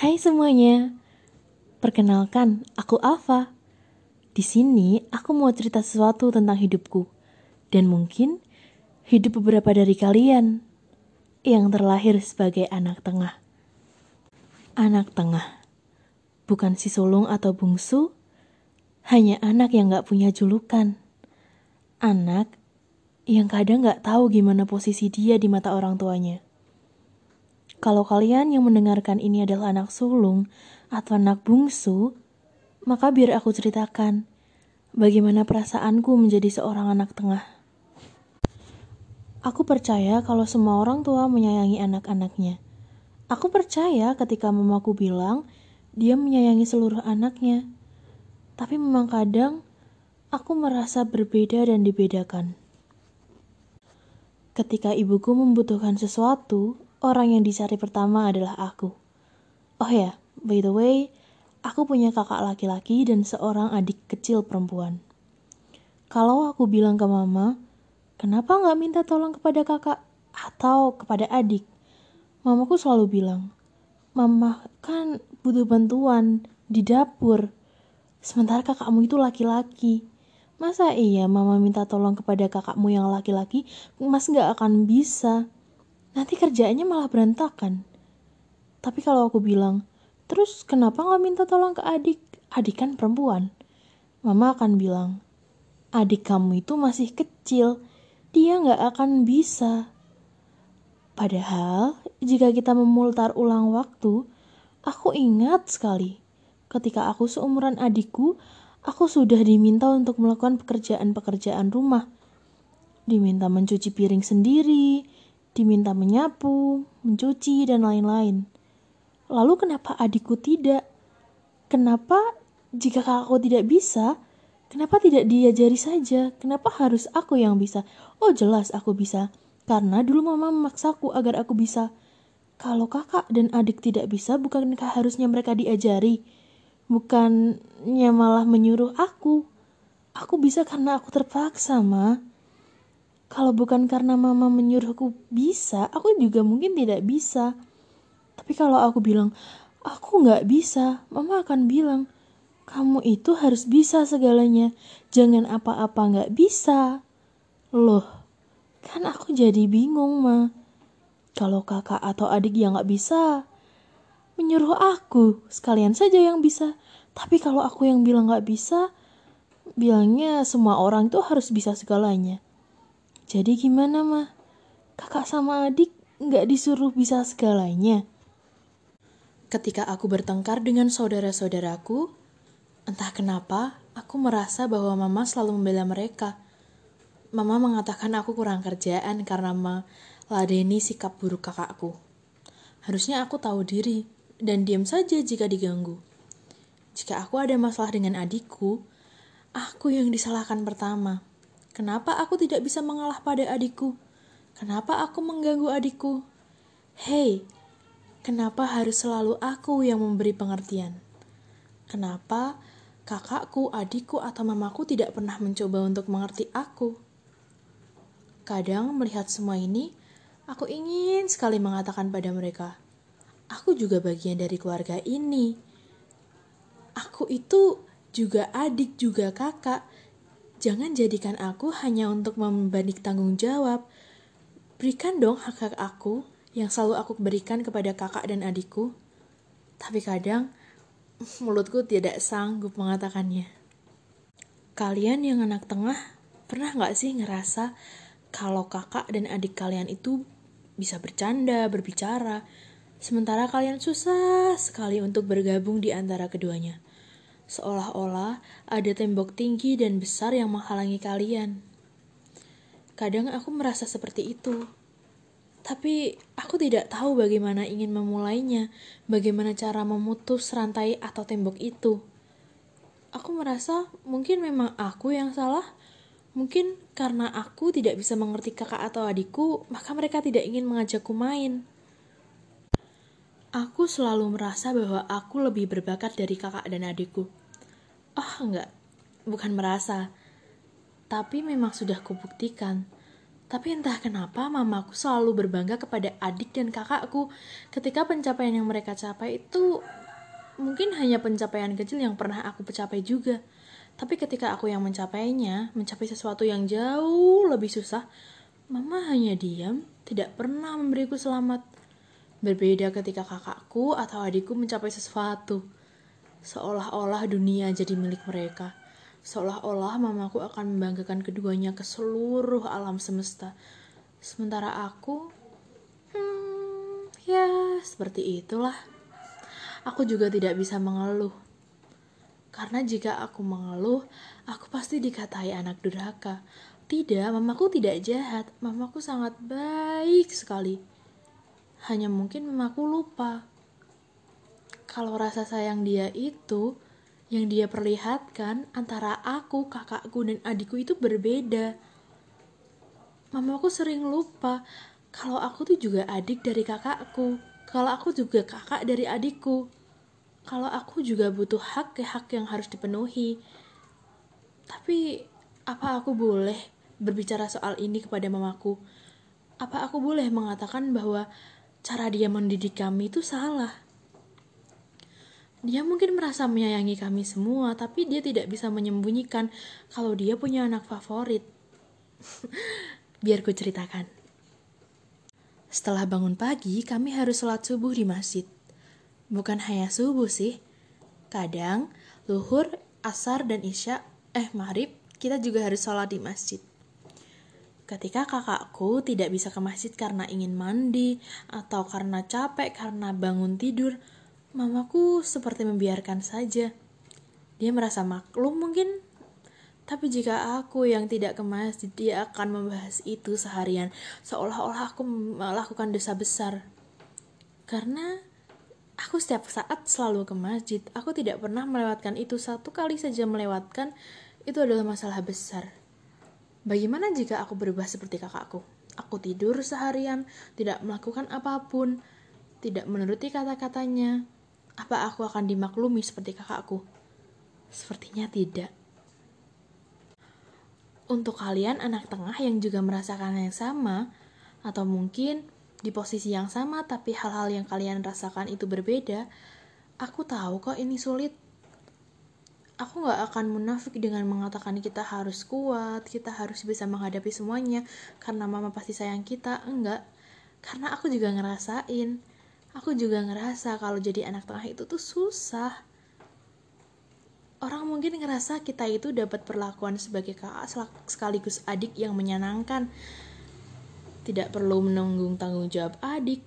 Hai semuanya, perkenalkan aku Alfa. Di sini aku mau cerita sesuatu tentang hidupku dan mungkin hidup beberapa dari kalian yang terlahir sebagai anak tengah. Anak tengah, bukan si sulung atau bungsu, hanya anak yang gak punya julukan. Anak yang kadang gak tahu gimana posisi dia di mata orang tuanya. Kalau kalian yang mendengarkan ini adalah anak sulung atau anak bungsu, maka biar aku ceritakan bagaimana perasaanku menjadi seorang anak tengah. Aku percaya kalau semua orang tua menyayangi anak-anaknya. Aku percaya ketika mamaku bilang dia menyayangi seluruh anaknya. Tapi memang kadang aku merasa berbeda dan dibedakan. Ketika ibuku membutuhkan sesuatu, orang yang dicari pertama adalah aku. Oh ya, by the way, aku punya kakak laki-laki dan seorang adik kecil perempuan. Kalau aku bilang ke mama, kenapa nggak minta tolong kepada kakak atau kepada adik? Mamaku selalu bilang, mama kan butuh bantuan di dapur. Sementara kakakmu itu laki-laki. Masa iya mama minta tolong kepada kakakmu yang laki-laki, mas nggak akan bisa nanti kerjaannya malah berantakan. Tapi kalau aku bilang, terus kenapa nggak minta tolong ke adik? Adik kan perempuan. Mama akan bilang, adik kamu itu masih kecil, dia nggak akan bisa. Padahal, jika kita memultar ulang waktu, aku ingat sekali ketika aku seumuran adikku, aku sudah diminta untuk melakukan pekerjaan-pekerjaan rumah. Diminta mencuci piring sendiri, diminta menyapu, mencuci, dan lain-lain. Lalu kenapa adikku tidak? Kenapa jika kakakku tidak bisa, kenapa tidak diajari saja? Kenapa harus aku yang bisa? Oh jelas aku bisa, karena dulu mama memaksaku agar aku bisa. Kalau kakak dan adik tidak bisa, bukankah harusnya mereka diajari? Bukannya malah menyuruh aku. Aku bisa karena aku terpaksa, ma. Kalau bukan karena mama menyuruhku bisa, aku juga mungkin tidak bisa. Tapi kalau aku bilang, aku nggak bisa, mama akan bilang, kamu itu harus bisa segalanya. Jangan apa-apa nggak bisa. Loh, kan aku jadi bingung, ma. Kalau kakak atau adik yang nggak bisa, menyuruh aku, sekalian saja yang bisa. Tapi kalau aku yang bilang nggak bisa, bilangnya semua orang itu harus bisa segalanya. Jadi gimana mah? Kakak sama adik nggak disuruh bisa segalanya. Ketika aku bertengkar dengan saudara-saudaraku, entah kenapa aku merasa bahwa mama selalu membela mereka. Mama mengatakan aku kurang kerjaan karena meladeni sikap buruk kakakku. Harusnya aku tahu diri dan diam saja jika diganggu. Jika aku ada masalah dengan adikku, aku yang disalahkan pertama. Kenapa aku tidak bisa mengalah pada adikku? Kenapa aku mengganggu adikku? Hei, kenapa harus selalu aku yang memberi pengertian? Kenapa kakakku, adikku, atau mamaku tidak pernah mencoba untuk mengerti aku? Kadang melihat semua ini, aku ingin sekali mengatakan pada mereka, aku juga bagian dari keluarga ini. Aku itu juga adik, juga kakak, Jangan jadikan aku hanya untuk membanding tanggung jawab. Berikan dong hak-hak aku yang selalu aku berikan kepada kakak dan adikku. Tapi kadang mulutku tidak sanggup mengatakannya. Kalian yang anak tengah, pernah gak sih ngerasa kalau kakak dan adik kalian itu bisa bercanda, berbicara, sementara kalian susah sekali untuk bergabung di antara keduanya? Seolah-olah ada tembok tinggi dan besar yang menghalangi kalian. Kadang aku merasa seperti itu, tapi aku tidak tahu bagaimana ingin memulainya, bagaimana cara memutus rantai atau tembok itu. Aku merasa mungkin memang aku yang salah, mungkin karena aku tidak bisa mengerti kakak atau adikku, maka mereka tidak ingin mengajakku main. Aku selalu merasa bahwa aku lebih berbakat dari kakak dan adikku. Oh enggak. Bukan merasa. Tapi memang sudah kubuktikan. Tapi entah kenapa mamaku selalu berbangga kepada adik dan kakakku. Ketika pencapaian yang mereka capai itu mungkin hanya pencapaian kecil yang pernah aku capai juga. Tapi ketika aku yang mencapainya, mencapai sesuatu yang jauh lebih susah, mama hanya diam, tidak pernah memberiku selamat. Berbeda ketika kakakku atau adikku mencapai sesuatu. Seolah-olah dunia jadi milik mereka. Seolah-olah mamaku akan membanggakan keduanya ke seluruh alam semesta. Sementara aku, hmm, ya seperti itulah. Aku juga tidak bisa mengeluh. Karena jika aku mengeluh, aku pasti dikatai anak durhaka. Tidak, mamaku tidak jahat. Mamaku sangat baik sekali. Hanya mungkin mamaku lupa. Kalau rasa sayang dia itu yang dia perlihatkan antara aku, kakakku, dan adikku itu berbeda. Mamaku sering lupa kalau aku tuh juga adik dari kakakku, kalau aku juga kakak dari adikku, kalau aku juga butuh hak ke hak yang harus dipenuhi. Tapi apa aku boleh berbicara soal ini kepada mamaku? Apa aku boleh mengatakan bahwa cara dia mendidik kami itu salah? Dia mungkin merasa menyayangi kami semua, tapi dia tidak bisa menyembunyikan kalau dia punya anak favorit. Biar ku ceritakan. Setelah bangun pagi, kami harus sholat subuh di masjid. Bukan hanya subuh sih. Kadang, luhur, asar, dan isya, eh maghrib, kita juga harus sholat di masjid. Ketika kakakku tidak bisa ke masjid karena ingin mandi, atau karena capek karena bangun tidur, Mamaku seperti membiarkan saja. Dia merasa maklum mungkin. Tapi jika aku yang tidak ke masjid, dia akan membahas itu seharian. Seolah-olah aku melakukan dosa besar. Karena aku setiap saat selalu ke masjid. Aku tidak pernah melewatkan itu satu kali saja melewatkan. Itu adalah masalah besar. Bagaimana jika aku berubah seperti kakakku? Aku tidur seharian, tidak melakukan apa pun, tidak menuruti kata-katanya, apa aku akan dimaklumi seperti kakakku? Sepertinya tidak. Untuk kalian anak tengah yang juga merasakan yang sama, atau mungkin di posisi yang sama tapi hal-hal yang kalian rasakan itu berbeda, aku tahu kok ini sulit. Aku gak akan munafik dengan mengatakan kita harus kuat, kita harus bisa menghadapi semuanya, karena mama pasti sayang kita, enggak. Karena aku juga ngerasain, aku juga ngerasa kalau jadi anak tengah itu tuh susah. Orang mungkin ngerasa kita itu dapat perlakuan sebagai kakak sekaligus adik yang menyenangkan. Tidak perlu menanggung tanggung jawab adik.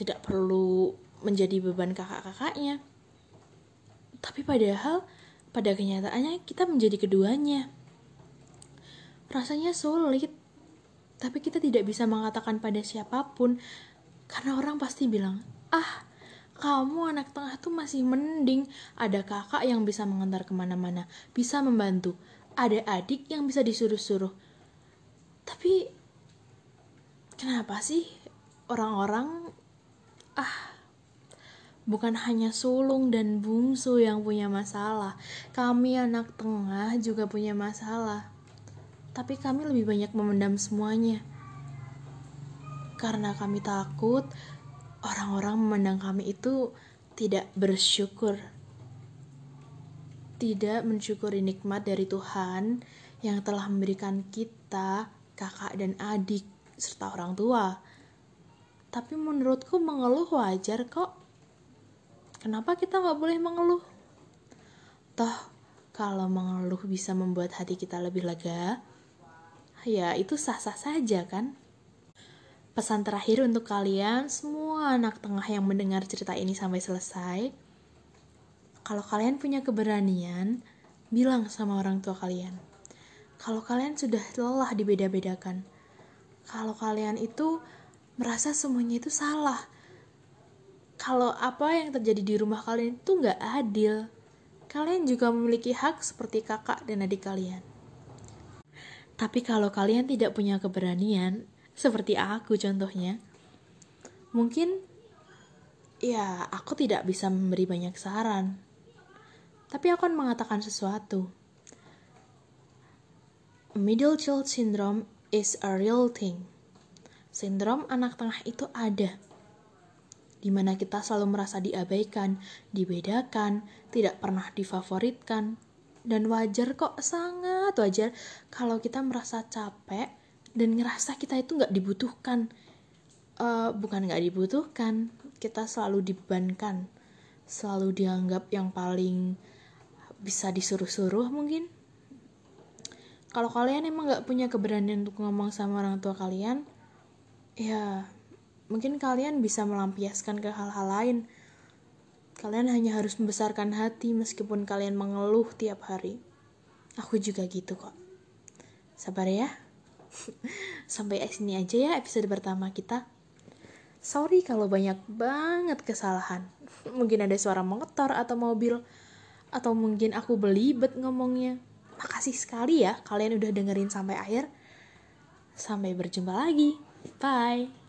Tidak perlu menjadi beban kakak-kakaknya. Tapi padahal pada kenyataannya kita menjadi keduanya. Rasanya sulit tapi kita tidak bisa mengatakan pada siapa pun karena orang pasti bilang ah kamu anak tengah tuh masih mending ada kakak yang bisa mengantar ke mana-mana bisa membantu ada adik yang bisa disuruh-suruh. Tapi kenapa sih orang-orang ah bukan hanya sulung dan bungsu yang punya masalah kami anak tengah juga punya masalah tapi kami lebih banyak memendam semuanya karena kami takut orang-orang memandang kami itu tidak bersyukur, tidak mensyukuri nikmat dari Tuhan yang telah memberikan kita, kakak dan adik, serta orang tua. Tapi menurutku mengeluh wajar kok. Kenapa kita nggak boleh mengeluh? Toh, kalau mengeluh bisa membuat hati kita lebih lega, ya itu sah-sah saja kan? Pesan terakhir untuk kalian, semua anak tengah yang mendengar cerita ini sampai selesai. Kalau kalian punya keberanian, bilang sama orang tua kalian. Kalau kalian sudah lelah dibeda-bedakan. Kalau kalian itu merasa semuanya itu salah. Kalau apa yang terjadi di rumah kalian itu nggak adil. Kalian juga memiliki hak seperti kakak dan adik kalian. Tapi kalau kalian tidak punya keberanian, seperti aku contohnya. Mungkin ya aku tidak bisa memberi banyak saran. Tapi aku akan mengatakan sesuatu. Middle child syndrome is a real thing. Sindrom anak tengah itu ada. Di mana kita selalu merasa diabaikan, dibedakan, tidak pernah difavoritkan. Dan wajar kok, sangat wajar kalau kita merasa capek dan ngerasa kita itu nggak dibutuhkan. Uh, bukan nggak dibutuhkan, kita selalu dibebankan, selalu dianggap yang paling bisa disuruh-suruh mungkin kalau kalian emang gak punya keberanian untuk ngomong sama orang tua kalian ya mungkin kalian bisa melampiaskan ke hal-hal lain. Kalian hanya harus membesarkan hati meskipun kalian mengeluh tiap hari. Aku juga gitu kok. Sabar ya. Sampai sini aja ya episode pertama kita. Sorry kalau banyak banget kesalahan. Mungkin ada suara motor atau mobil. Atau mungkin aku belibet ngomongnya. Makasih sekali ya kalian udah dengerin sampai akhir. Sampai berjumpa lagi. Bye.